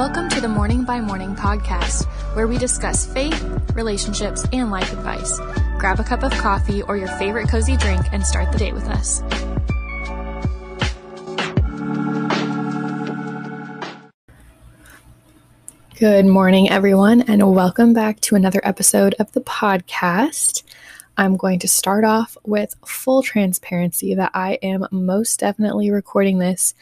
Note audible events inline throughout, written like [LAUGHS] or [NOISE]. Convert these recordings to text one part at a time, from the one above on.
Welcome to the Morning by Morning podcast, where we discuss faith, relationships, and life advice. Grab a cup of coffee or your favorite cozy drink and start the day with us. Good morning, everyone, and welcome back to another episode of the podcast. I'm going to start off with full transparency that I am most definitely recording this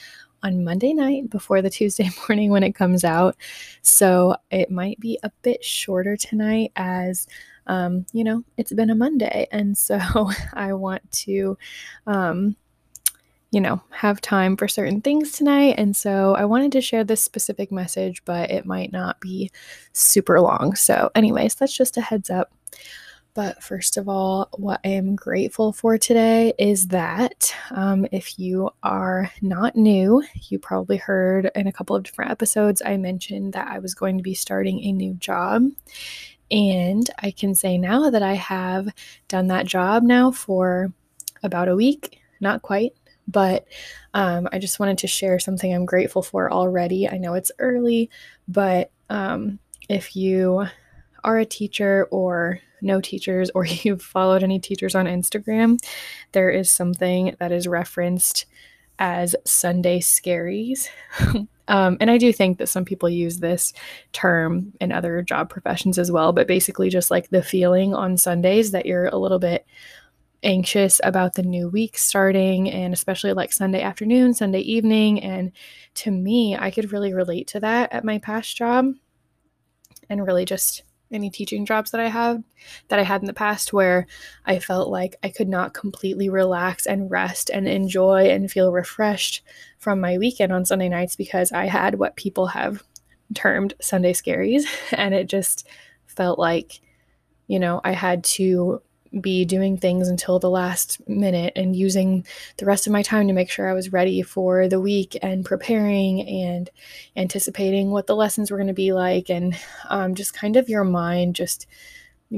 on Monday night before the Tuesday [LAUGHS] morning when it comes out. So it might be a bit shorter tonight as um, you know, it's been a Monday. And so [LAUGHS] I want to, um, you know, have time for certain things tonight. And so I wanted to share this specific message, but it might not be super long. So, anyways, that's just a heads up. But first of all, what I am grateful for today is that um, if you are not new, you probably heard in a couple of different episodes, I mentioned that I was going to be starting a new job. And I can say now that I have done that job now for about a week, not quite, but um, I just wanted to share something I'm grateful for already. I know it's early, but um, if you are a teacher or no teachers or [LAUGHS] you've followed any teachers on Instagram, there is something that is referenced as Sunday scaries. [LAUGHS] um, and I do think that some people use this term in other job professions as well, but basically just like the feeling on Sundays that you're a little bit anxious about the new week starting and especially like Sunday afternoon, Sunday evening. And to me, I could really relate to that at my past job and really just any teaching jobs that I have that I had in the past where I felt like I could not completely relax and rest and enjoy and feel refreshed from my weekend on Sunday nights because I had what people have termed Sunday scaries. [LAUGHS] And it just felt like you know I had to be doing things until the last minute and using the rest of my time to make sure I was ready for the week and preparing and anticipating what the lessons were going to be like and um, just kind of your mind just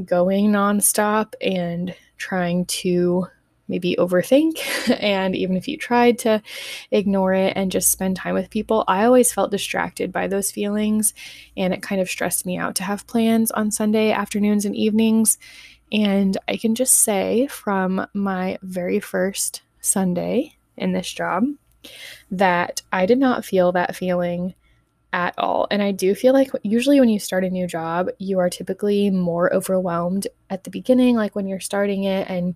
going nonstop and trying to maybe overthink. [LAUGHS] and even if you tried to ignore it and just spend time with people, I always felt distracted by those feelings. And it kind of stressed me out to have plans on Sunday afternoons and evenings. And I can just say from my very first Sunday in this job that I did not feel that feeling at all. And I do feel like usually when you start a new job, you are typically more overwhelmed at the beginning, like when you're starting it and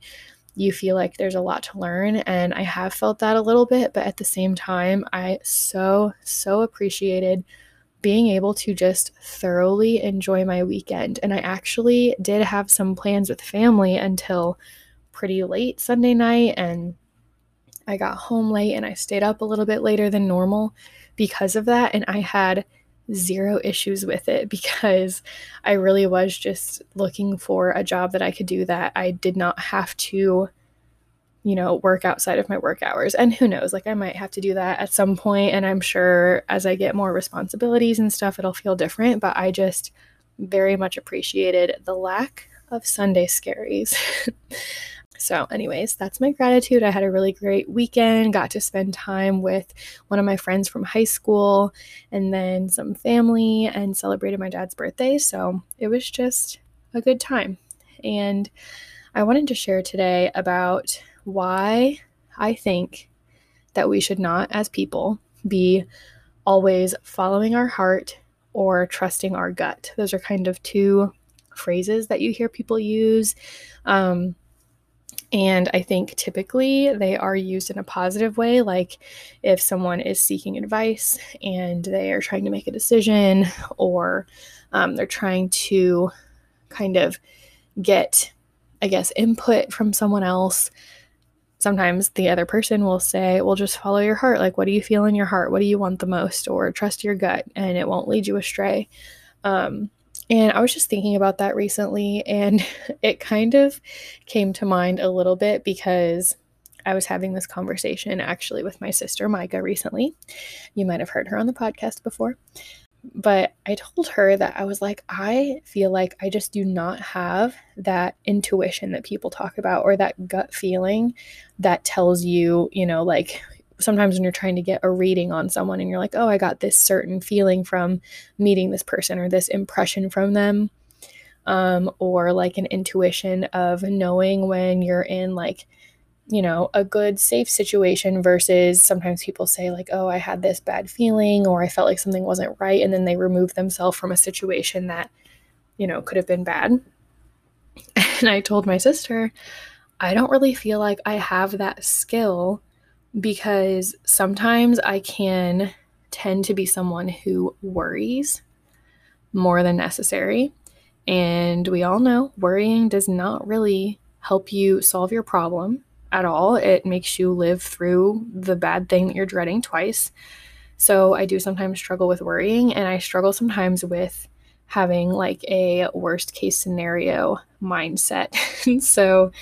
you feel like there's a lot to learn. And I have felt that a little bit, but at the same time, I so, so appreciated being able to just thoroughly enjoy my weekend. And I actually did have some plans with family until pretty late Sunday night. And I got home late and I stayed up a little bit later than normal because of that. And I had zero issues with it [LAUGHS] because I really was just looking for a job that I could do that I did not have to you know, work outside of my work hours. And who knows, like I might have to do that at some point and I'm sure as I get more responsibilities and stuff it'll feel different, but I just very much appreciated the lack of Sunday scaries. [LAUGHS] so, anyways, that's my gratitude. I had a really great weekend, got to spend time with one of my friends from high school and then some family and celebrated my dad's birthday. So, it was just a good time. And I wanted to share today about why I think that we should not, as people, be always following our heart or trusting our gut. Those are kind of two phrases that you hear people use. Um, and I think typically they are used in a positive way, like if someone is seeking advice and they are trying to make a decision or um, they're trying to kind of get, I guess, input from someone else sometimes the other person will say, well, just follow your heart. Like, what do you feel in your heart? What do you want the most? Or trust your gut and it won't lead you astray. Um, and I was just thinking about that recently, and [LAUGHS] it kind of came to mind a little bit because I was having this conversation actually with my sister, Micah, recently. You might have heard her on the podcast before. But I told her that I was like, I feel like I just do not have that intuition that people talk about or that gut feeling that tells you, you know, like sometimes when you're trying to get a reading on someone and you're like, oh, I got this certain feeling from meeting this person or this impression from them. Um, or like an intuition of knowing when you're in like, you know, a good, safe situation versus sometimes people say, like, oh, I had this bad feeling or I felt like something wasn't right. And then they remove themselves from a situation that, you know, could have been bad. [LAUGHS] And I told my sister, I don't really feel like I have that skill because sometimes I can tend to be someone who worries more than necessary. And we all know worrying does not really help you solve your problem at all. It makes you live through the bad thing that you're dreading twice. So I do sometimes struggle with worrying, and I struggle sometimes with having like a worst case scenario mindset. [LAUGHS] so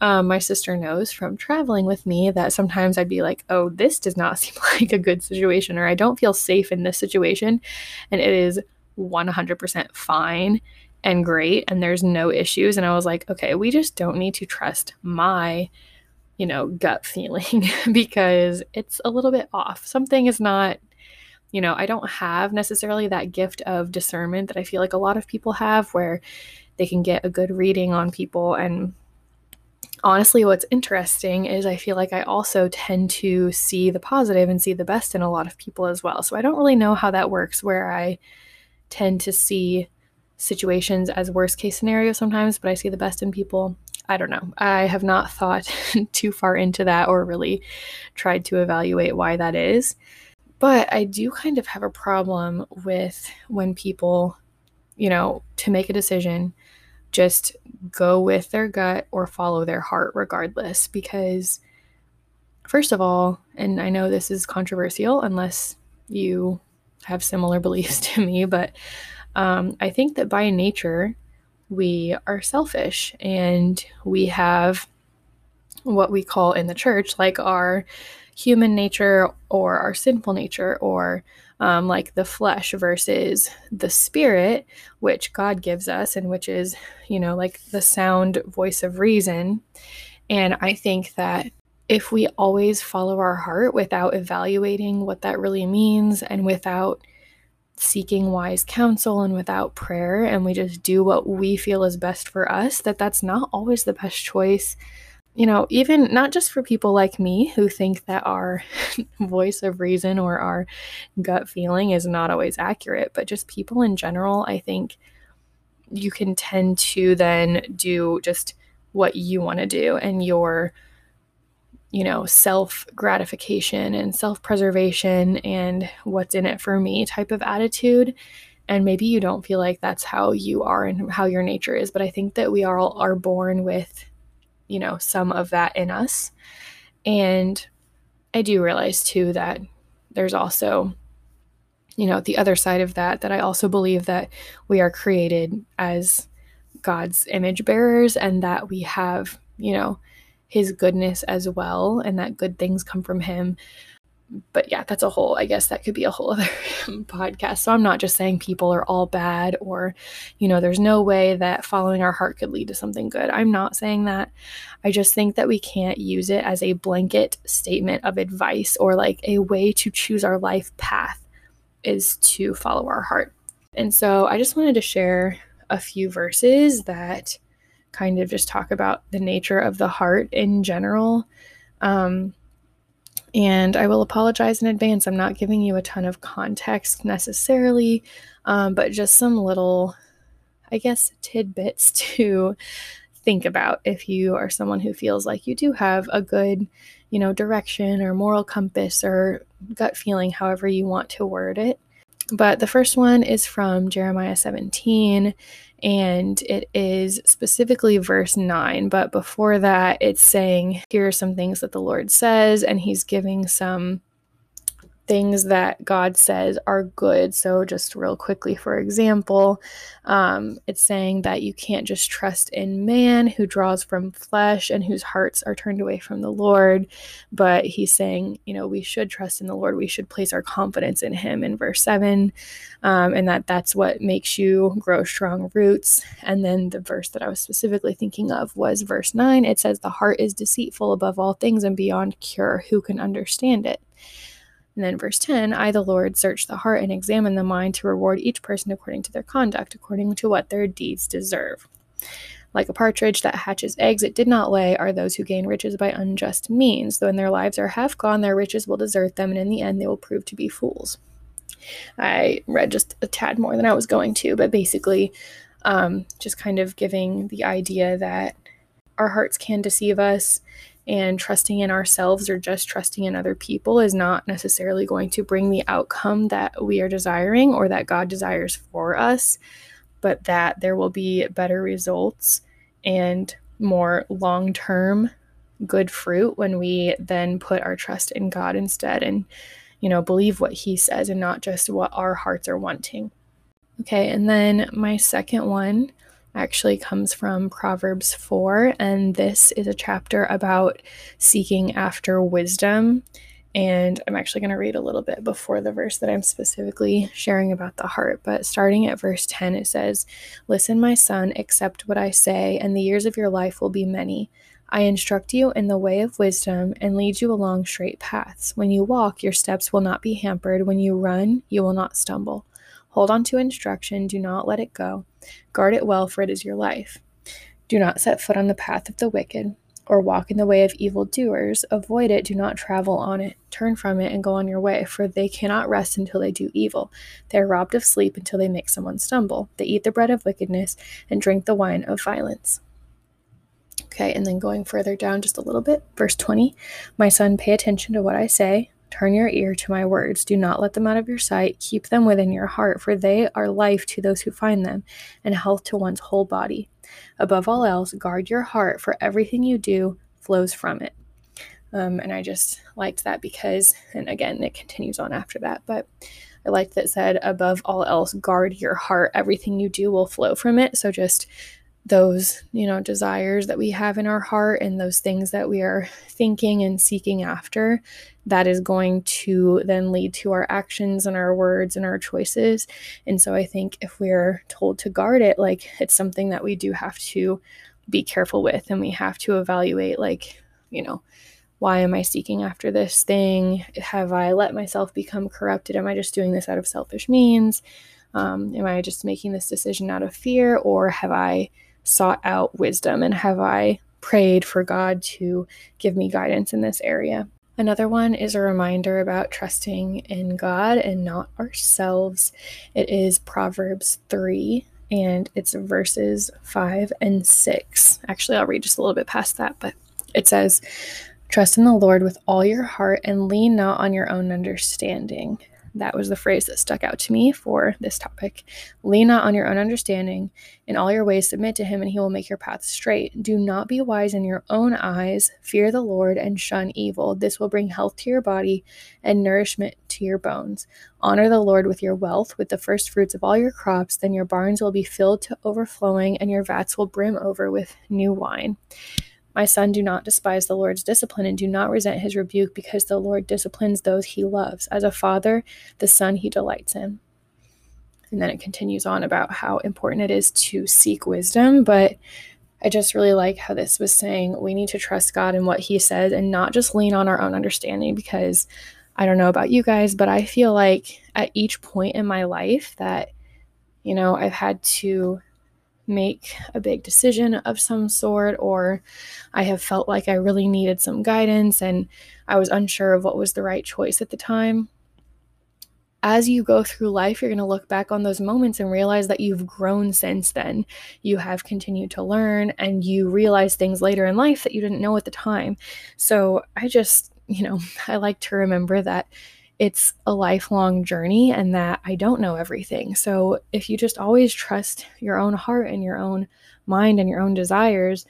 um, my sister knows from traveling with me that sometimes I'd be like, oh, this does not [LAUGHS] seem like a good situation, or I don't feel safe in this situation. And it is 100% fine and great, and there's no issues. And I was like, okay, we just don't need to trust my, you know, gut feeling [LAUGHS] because it's a little bit off. Something is not you know, I don't have necessarily that gift of discernment that I feel like a lot of people have where they can get a good reading on people and honestly, what's interesting is I feel like I also tend to see the positive and see the best in a lot of people as well. So I don't really know how that works, where I tend to see situations as worst case scenario sometimes, but I see the best in people. I don't know. I have not thought [LAUGHS] too far into that or really tried to evaluate why that is. But I do kind of have a problem with when people, you know, to make a decision, just go with their gut or follow their heart regardless. Because, first of all, and I know this is controversial unless you have similar [LAUGHS] beliefs to me, but um, I think that by nature, we are selfish and we have what we call in the church like our human nature or our sinful nature or um, like the flesh versus the spirit, which God gives us, and which is, you know, like the sound voice of reason. And I think that if we always follow our heart without evaluating what that really means and without seeking wise counsel and without prayer and we just do what we feel is best for us that that's not always the best choice. You know, even not just for people like me who think that our [LAUGHS] voice of reason or our gut feeling is not always accurate, but just people in general, I think you can tend to then do just what you want to do and your you know, self gratification and self preservation and what's in it for me type of attitude. And maybe you don't feel like that's how you are and how your nature is, but I think that we all are born with you know, some of that in us. And I do realize too that there's also, you know, the other side of that, that I also believe that we are created as God's image bearers and that we have, you know, his goodness as well and that good things come from him but yeah, that's a whole, I guess that could be a whole [LAUGHS] other podcast. So I'm not just saying people are all bad or, you know, there's no way that following our heart could lead to something good. I'm not saying that. I just think that we can't use it as a blanket statement of advice or like a way to choose our life path is to follow our heart. And so I just wanted to share a few verses that kind of just talk about the nature of the heart in general. Um, and I will apologize in advance. I'm not giving you a ton of context necessarily, um, but just some little, I guess, tidbits [LAUGHS] to think about if you are someone who feels like you do have a good, you know, direction or moral compass or gut feeling, however you want to word it. But the first one is from Jeremiah 17, and it is specifically verse 9. But before that, it's saying, Here are some things that the Lord says, and He's giving some things that God says are good. So, just real quickly, for example, um, it's saying that you can't just trust in man who draws from flesh and whose hearts are turned away from the Lord, but he's saying, you know, we should trust in the Lord. We should place our confidence in him in verse 7, um, and that that's what makes you grow strong roots. And then the verse that I was specifically thinking of was verse 9. It says, The heart is deceitful above all things and beyond cure. Who can understand it? And then verse 10 I, the Lord, search the heart and examine the mind to reward each person according to their conduct, according to what their deeds deserve. Like a partridge that hatches eggs it did not lay are those who gain riches by unjust means. Though when their lives are half gone, their riches will desert them, and in the end they will prove to be fools. I read just a tad more than I was going to, but basically, um, just kind of giving the idea that our hearts can deceive us and trusting in ourselves or just trusting in other people is not necessarily going to bring the outcome that we are desiring or that God desires for us, but that there will be better results and more long term good fruit when we then put our trust in God instead and, you know, believe what He says and not just what our hearts are wanting. Okay, and then my second one actually comes from Proverbs 4, and this is a chapter about seeking after wisdom. And I'm actually going to read a little bit before the verse that I'm specifically sharing about the heart. But starting at verse 10, it says, Listen, my son, accept what I say, and the years of your life will be many. I instruct you in the way of wisdom and lead you along straight paths. When you walk, your steps will not be hampered. When you run, you will not stumble. Hold on to instruction, do not let it go. Guard it well, for it is your life. Do not set foot on the path of the wicked, or walk in the way of evildoers. Avoid it, do not travel on it. Turn from it and go on your way, for they cannot rest until they do evil. They are robbed of sleep until they make someone stumble. They eat the bread of wickedness and drink the wine of violence. Okay, and then going further down just a little bit, verse 20 My son, pay attention to what I say. Turn your ear to my words. Do not let them out of your sight. Keep them within your heart, for they are life to those who find them, and health to one's whole body. Above all else, guard your heart, for everything you do flows from it. Um, and I just liked that because, and again, it continues on after that, but I liked that said, above all else, guard your heart. Everything you do will flow from it. So just those, you know, desires that we have in our heart and those things that we are thinking and seeking after, that is going to then lead to our actions and our words and our choices. And so I think if we're told to guard it, like it's something that we do have to be careful with and we have to evaluate, like, you know, why am I seeking after this thing? Have I let myself become corrupted? Am I just doing this out of selfish means? Um, am I just making this decision out of fear? Or have I sought out wisdom and have I prayed for God to give me guidance in this area. Another one is a reminder about trusting in God and not ourselves. It is Proverbs 3 and it's verses 5 and 6. Actually, I'll read just a little bit past that, but it says, Trust in the Lord with all your heart and lean not on your own understanding. That was the phrase that stuck out to me for this topic. Lean not on your own understanding. In all your ways, submit to him, and he will make your path straight. Do not be wise in your own eyes. Fear the Lord and shun evil. This will bring health to your body and nourishment to your bones. Honor the Lord with your wealth, with the first fruits of all your crops. Then your barns will be filled to overflowing, and your vats will brim over with new wine. My son, do not despise the Lord's discipline and do not resent his rebuke, because the Lord disciplines those he loves. As a father, the son he delights in. And then it continues on about how important it is to seek wisdom. But I just really like how this was saying we need to trust God in what he says and not just lean on our own understanding, because I don't know about you guys, but I feel like at each point in my life that, you know, I've had to make a big decision of some sort, or I have felt like I really needed some guidance and I was unsure of what was the right choice at the time. As you go through life, you're going to look back on those moments and realize that you've grown since then. You have continued to learn and you realize things later in life that you didn't know at the time. So I just, you know, [LAUGHS] I like to remember that it's a lifelong journey and that I don't know everything. So if you just always trust your own heart and your own mind and your own desires,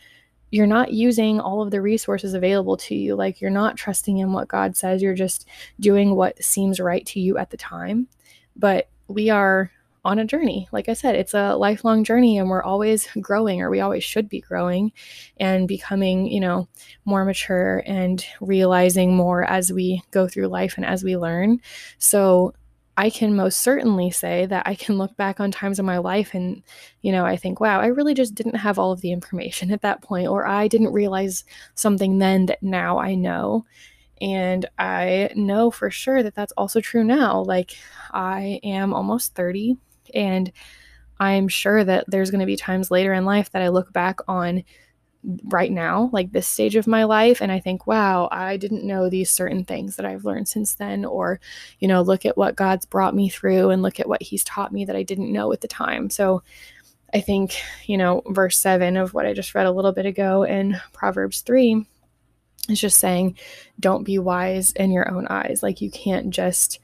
you're not using all of the resources available to you. Like you're not trusting in what God says. You're just doing what seems right to you at the time. But we are on a journey. Like I said, it's a lifelong journey and we're always growing or we always should be growing and becoming, you know, more mature and realizing more as we go through life and as we learn. So I can most certainly say that I can look back on times in my life and, you know, I think, wow, I really just didn't have all of the information [LAUGHS] at that point, or I didn't realize something then that now I know. And I know for sure that that's also true now. Like, I am almost 30 and I'm sure that there's going to be times later in life that I look back on right now, like this stage of my life, and I think, wow, I didn't know these certain things that I've learned since then. Or, you know, look at what God's brought me through and look at what He's taught me that I didn't know at the time. So I think, you know, verse seven of what I just read a little bit ago in Proverbs 3 is just saying, don't be wise in your own eyes. Like you can't just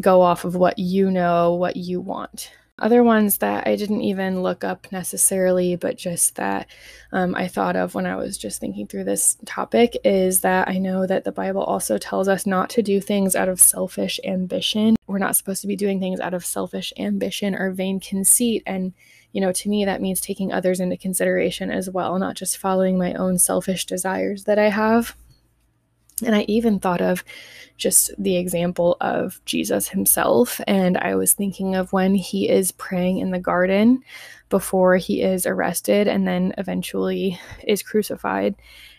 go off of what you know, what you want. Other ones that I didn't even look up necessarily, but just that um, I thought of when I was just thinking through this topic is that I know that the Bible also tells us not to do things out of selfish ambition. We're not supposed to be doing things out of selfish ambition or vain conceit. And, you know, to me, that means taking others into consideration as well, not just following my own selfish desires that I have. And I even thought of just the example of Jesus himself. And I was thinking of when he is praying in the garden before he is arrested and then eventually is crucified,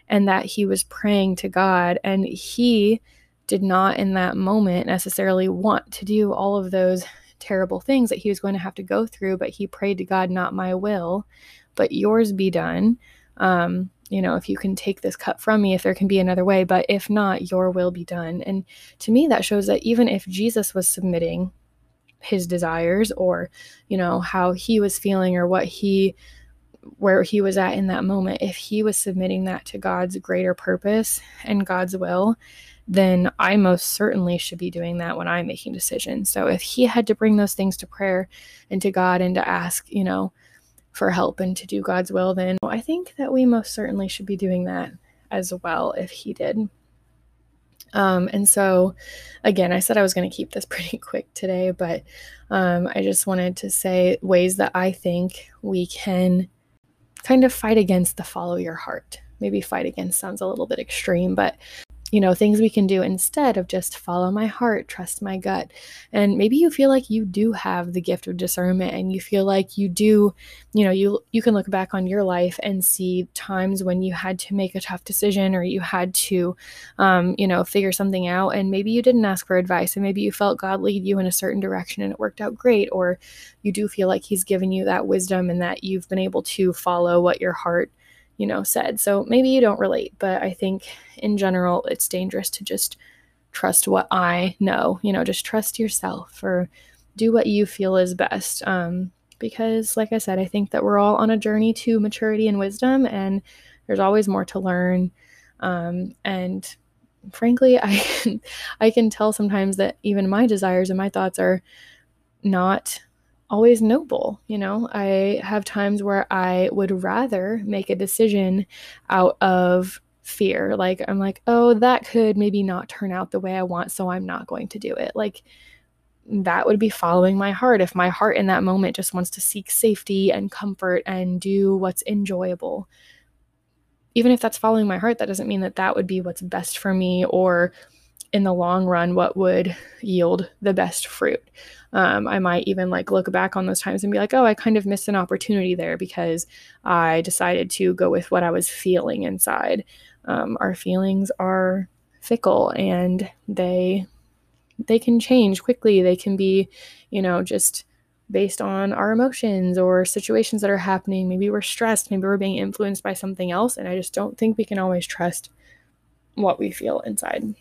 and that he was praying to God. And he did not in that moment necessarily want to do all of those terrible things that he was going to have to go through, but he prayed to God, not my will, but yours be done. Um, you know, if you can take this cup from me, if there can be another way, but if not, your will be done. And to me, that shows that even if Jesus was submitting his desires or, you know, how he was feeling or what he, where he was at in that moment, if he was submitting that to God's greater purpose and God's will, then I most certainly should be doing that when I'm making decisions. So if he had to bring those things to prayer and to God and to ask, you know, for help and to do God's will, then I think that we most certainly should be doing that as well if He did. Um, and so, again, I said I was going to keep this [LAUGHS] pretty quick today, but um, I just wanted to say ways that I think we can kind of fight against the follow your heart. Maybe fight against sounds a little bit extreme, but you know, things we can do instead of just follow my heart, trust my gut. And maybe you feel like you do have the gift of discernment and you feel like you do, you know, you you can look back on your life and see times when you had to make a tough decision or you had to um, you know, figure something out and maybe you didn't ask for advice and maybe you felt God lead you in a certain direction and it worked out great or you do feel like he's given you that wisdom and that you've been able to follow what your heart you know, said. So maybe you don't relate, but I think in general, it's dangerous to just trust what I know, you know, just trust yourself or do what you feel is best. Um, because, like I said, I think that we're all on a journey to maturity and wisdom, and there's always more to learn. Um, and frankly, [LAUGHS] I can, I can tell sometimes that even my desires and my thoughts are not always noble. You know, I have times where I would rather make a decision out of fear. Like, I'm like, oh, that could maybe not turn out the way I want, so I'm not going to do it. Like, that would be following my heart. If my heart in that moment just wants to seek safety and comfort and do what's enjoyable, even if that's following my heart, that doesn't mean that that would be what's best for me or in the long run what would yield the best fruit. Um, I might even like look back on those times and be like, oh, I kind of missed an opportunity there because I decided to go with what I was feeling inside. Um, our feelings are fickle and they they can change quickly. They can be, you know, just based on our emotions or situations that are happening. Maybe we're stressed, maybe we're being influenced by something else, and I just don't think we can always trust what we feel inside.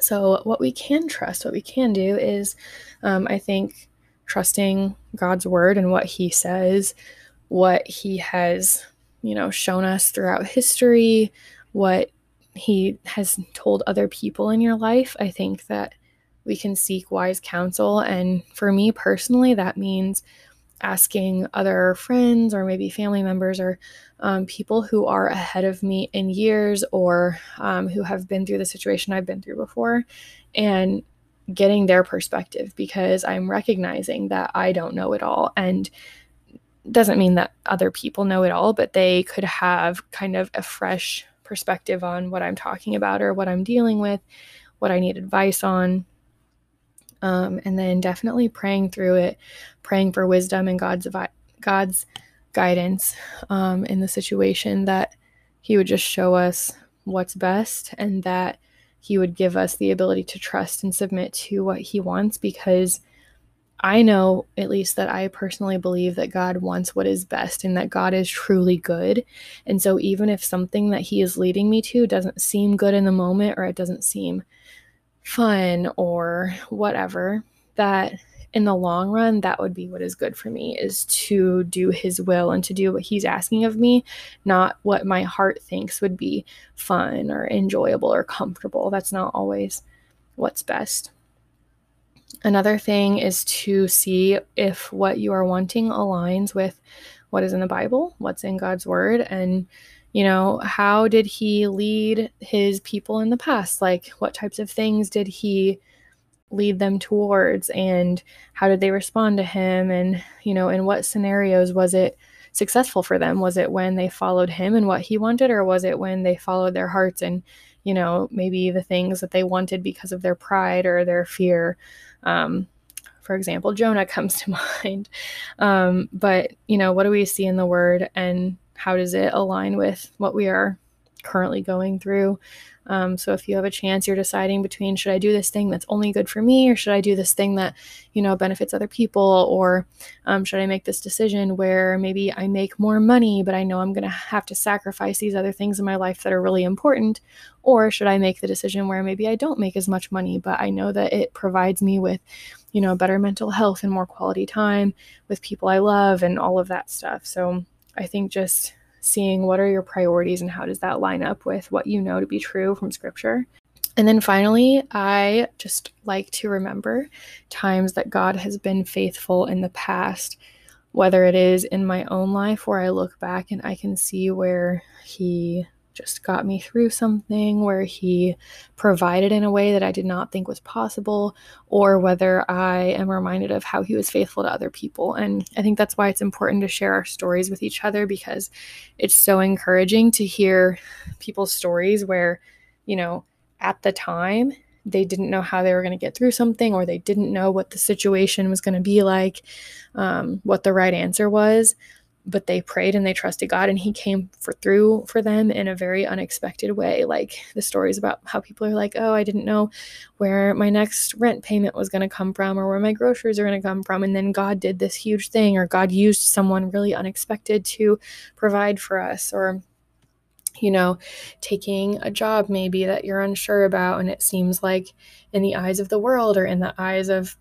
So, what we can trust, what we can do is, um, I think, trusting God's word and what He says, what He has, you know, shown us throughout history, what He has told other people in your life. I think that we can seek wise counsel. And for me personally, that means asking other friends or maybe family members or um, people who are ahead of me in years or um, who have been through the situation I've been through before and getting their perspective because I'm recognizing that I don't know it all. And doesn't mean that other people know it all, but they could have kind of a fresh perspective on what I'm talking about or what I'm dealing with, what I need advice on. Um, and then definitely praying through it, praying for wisdom and God's God's guidance um, in the situation that He would just show us what's best and that He would give us the ability to trust and submit to what He wants because I know, at least, that I personally believe that God wants what is best and that God is truly good. And so, even if something that He is leading me to doesn't seem good in the moment or it doesn't seem fun or whatever, that in the long run, that would be what is good for me is to do His will and to do what He's asking of me, not what my heart thinks would be fun or enjoyable or comfortable. That's not always what's best. Another thing is to see if what you are wanting aligns with what is in the Bible, what's in God's word, and you know, how did he lead his people in the past? Like, what types of things did he lead them towards, and how did they respond to him? And, you know, in what scenarios was it successful for them? Was it when they followed him and what he wanted, or was it when they followed their hearts and, you know, maybe the things that they wanted because of their pride or their fear? Um, for example, Jonah [LAUGHS] comes to [LAUGHS] mind. Um, but, you know, what do we see in the word and how does it align with what we are currently going through? Um, so if you have a chance, you're deciding between should I do this thing that's only good for me, or should I do this thing that you know benefits other people, or um, should I make this decision where maybe I make more money, but I know I'm going to have to sacrifice these other things in my life that are really important, or should I make the decision where maybe I don't make as much money, but I know that it provides me with you know better mental health and more quality time with people I love and all of that stuff. So I think just seeing what are your priorities and how does that line up with what you know to be true from scripture. And then finally, I just like to remember times that God has been faithful in the past, whether it is in my own life where I look back and I can see where He just got me through something where he provided in a way that I did not think was possible, or whether I am reminded of how he was faithful to other people. And I think that's why it's important to share our stories with each other because it's so encouraging to hear people's stories where, you know, at the time, they didn't know how they were going to get through something, or they didn't know what the situation was going to be like, um, what the right answer was but they prayed and they trusted God and he came for through for them in a very unexpected way. Like the stories about how people are like oh I didn't know where my next rent payment was going to come from or where my groceries are going to come from and then God did this huge thing or God used someone really unexpected to provide for us or you know, taking a job maybe that you're unsure about, and it seems like in the eyes of the world or in the eyes of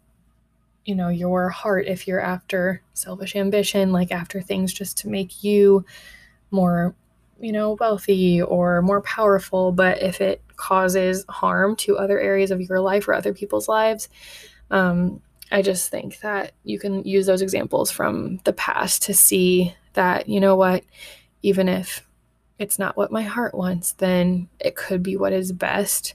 you know your heart if you're after selfish ambition like after things just to make you more you know wealthy or more powerful. But if it causes harm to other areas of your life or other people's lives um, i just think that you can use those examples from the past to see that you know what even if it's not what my heart wants then it could be what is best.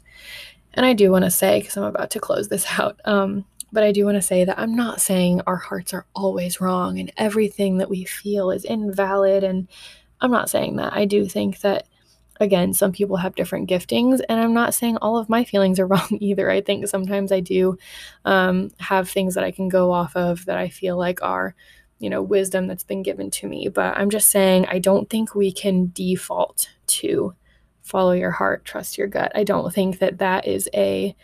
And i do want to say because i'm about to close this [LAUGHS] out um, but I do want to say that I'm not saying our hearts are always wrong and everything that we feel is invalid. And I'm not saying that. I do think that, again, some people have different giftings. And I'm not saying all of my feelings are [LAUGHS] wrong either. I think sometimes I do um, have things that I can go off of that I feel like are, you know, wisdom that's been given to me. But I'm just saying, I don't think we can default to follow your heart, trust your gut. I don't think that that is a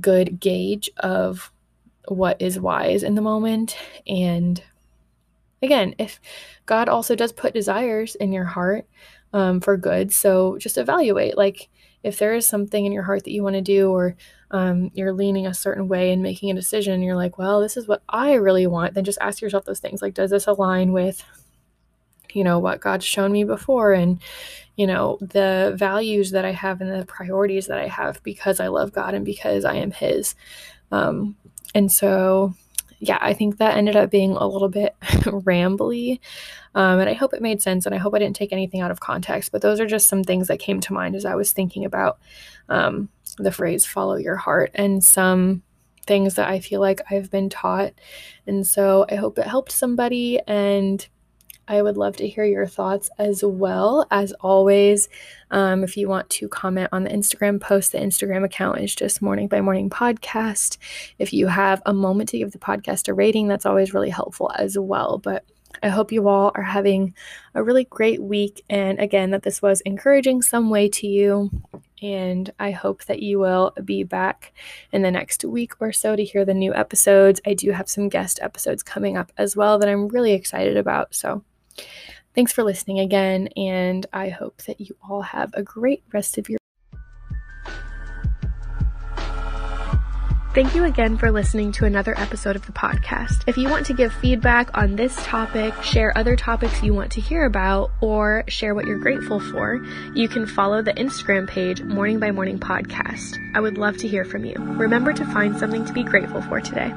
good gauge of what is wise in the moment. And again, if God also does put desires in your heart um, for good, so just evaluate like if there is something in your heart that you want to do, or um, you're leaning a certain way and making a decision, you're like, well, this is what I really want, then just ask yourself those things like, does this align with you know what God's shown me before and you know, the values that I have and the priorities that I have because I love God and because I am His. Um, and so, yeah, I think that ended up being a little bit [LAUGHS] rambly. Um, and I hope it made sense and I hope I didn't take anything out of context. But those are just some things that came to mind as I was thinking about um, the phrase follow your heart and some things that I feel like I've been taught. And so I hope it helped somebody. And I would love to hear your thoughts as well. As always, um, if you want to comment on the Instagram post, the Instagram account is just Morning by Morning Podcast. If you have a moment to give the podcast a rating, that's always really helpful as well. But I hope you all are having a really great week. And again, that this was encouraging some way to you. And I hope that you will be back in the next week or so to hear the new episodes. I do have some guest episodes coming up as well that I'm really excited about. So thanks for listening again. And I hope that you all have a great rest of your Thank you again for listening to another episode of the podcast. If you want to give feedback on this topic, share other topics you want to hear about, or share what you're grateful for, you can follow the Instagram page Morning by Morning Podcast. I would love to hear from you. Remember to find something to be grateful for today.